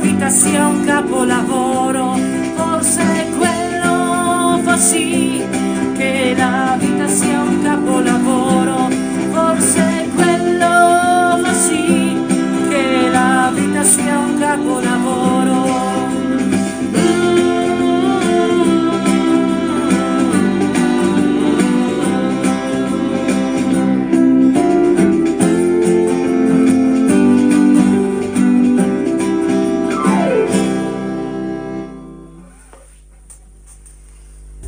vita sia un capolavoro, forse quello fa sì che la vita sia un capolavoro.